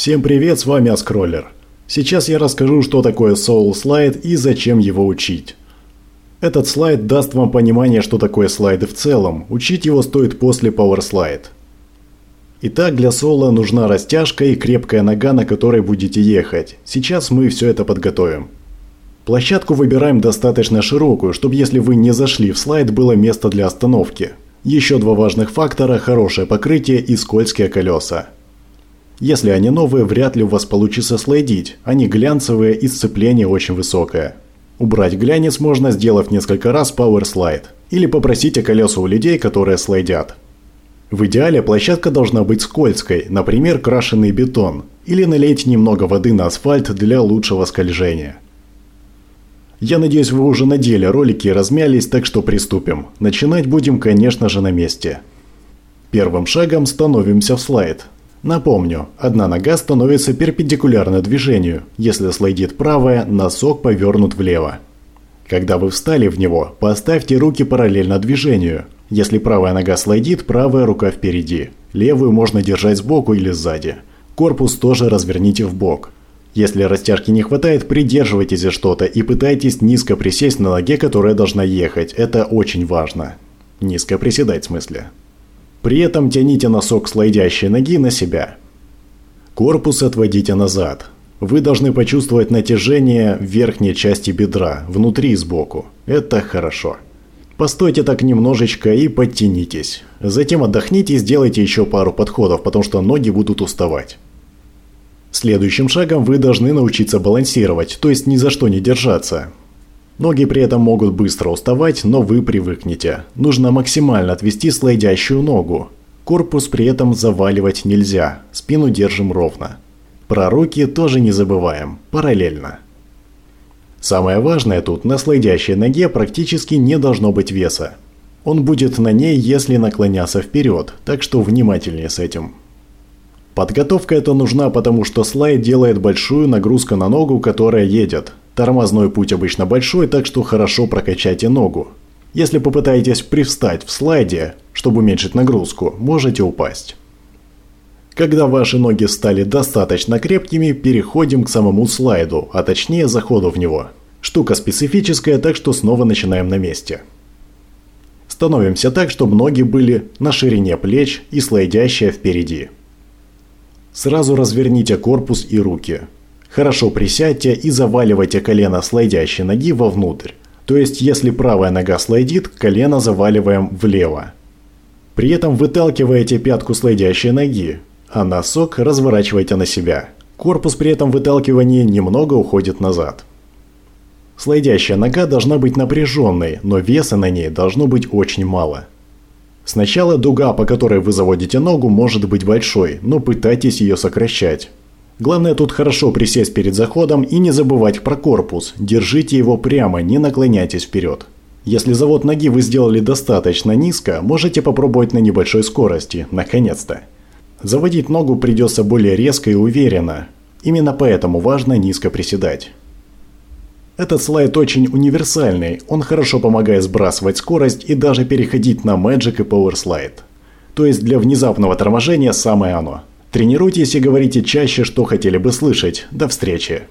Всем привет, с вами Аскроллер. Сейчас я расскажу, что такое Soul Slide и зачем его учить. Этот слайд даст вам понимание, что такое слайды в целом. Учить его стоит после Power Slide. Итак, для соло нужна растяжка и крепкая нога, на которой будете ехать. Сейчас мы все это подготовим. Площадку выбираем достаточно широкую, чтобы если вы не зашли в слайд, было место для остановки. Еще два важных фактора – хорошее покрытие и скользкие колеса. Если они новые, вряд ли у вас получится слайдить, они глянцевые и сцепление очень высокое. Убрать глянец можно, сделав несколько раз Power Slide, или попросите колеса у людей, которые слайдят. В идеале площадка должна быть скользкой, например, крашеный бетон, или налейте немного воды на асфальт для лучшего скольжения. Я надеюсь, вы уже надели ролики и размялись, так что приступим. Начинать будем, конечно же, на месте. Первым шагом становимся в слайд. Напомню, одна нога становится перпендикулярно движению. Если слайдит правая, носок повернут влево. Когда вы встали в него, поставьте руки параллельно движению. Если правая нога слайдит, правая рука впереди. Левую можно держать сбоку или сзади. Корпус тоже разверните в бок. Если растяжки не хватает, придерживайтесь за что-то и пытайтесь низко присесть на ноге, которая должна ехать. Это очень важно. Низко приседать в смысле. При этом тяните носок слайдящей ноги на себя. Корпус отводите назад. Вы должны почувствовать натяжение в верхней части бедра, внутри и сбоку. Это хорошо. Постойте так немножечко и подтянитесь. Затем отдохните и сделайте еще пару подходов, потому что ноги будут уставать. Следующим шагом вы должны научиться балансировать, то есть ни за что не держаться. Ноги при этом могут быстро уставать, но вы привыкнете. Нужно максимально отвести слайдящую ногу. Корпус при этом заваливать нельзя, спину держим ровно. Про руки тоже не забываем, параллельно. Самое важное тут, на слайдящей ноге практически не должно быть веса. Он будет на ней, если наклоняться вперед, так что внимательнее с этим. Подготовка эта нужна, потому что слайд делает большую нагрузку на ногу, которая едет. Тормозной путь обычно большой, так что хорошо прокачайте ногу. Если попытаетесь привстать в слайде, чтобы уменьшить нагрузку, можете упасть. Когда ваши ноги стали достаточно крепкими, переходим к самому слайду, а точнее заходу в него. Штука специфическая, так что снова начинаем на месте. Становимся так, чтобы ноги были на ширине плеч и слайдящая впереди. Сразу разверните корпус и руки. Хорошо присядьте и заваливайте колено слайдящей ноги вовнутрь. То есть, если правая нога слайдит, колено заваливаем влево. При этом выталкиваете пятку слайдящей ноги, а носок разворачивайте на себя. Корпус при этом выталкивании немного уходит назад. Слайдящая нога должна быть напряженной, но веса на ней должно быть очень мало. Сначала дуга, по которой вы заводите ногу, может быть большой, но пытайтесь ее сокращать. Главное тут хорошо присесть перед заходом и не забывать про корпус. Держите его прямо, не наклоняйтесь вперед. Если завод ноги вы сделали достаточно низко, можете попробовать на небольшой скорости, наконец-то. Заводить ногу придется более резко и уверенно. Именно поэтому важно низко приседать. Этот слайд очень универсальный, он хорошо помогает сбрасывать скорость и даже переходить на Magic и Power Slide. То есть для внезапного торможения самое оно. Тренируйтесь и говорите чаще, что хотели бы слышать. До встречи!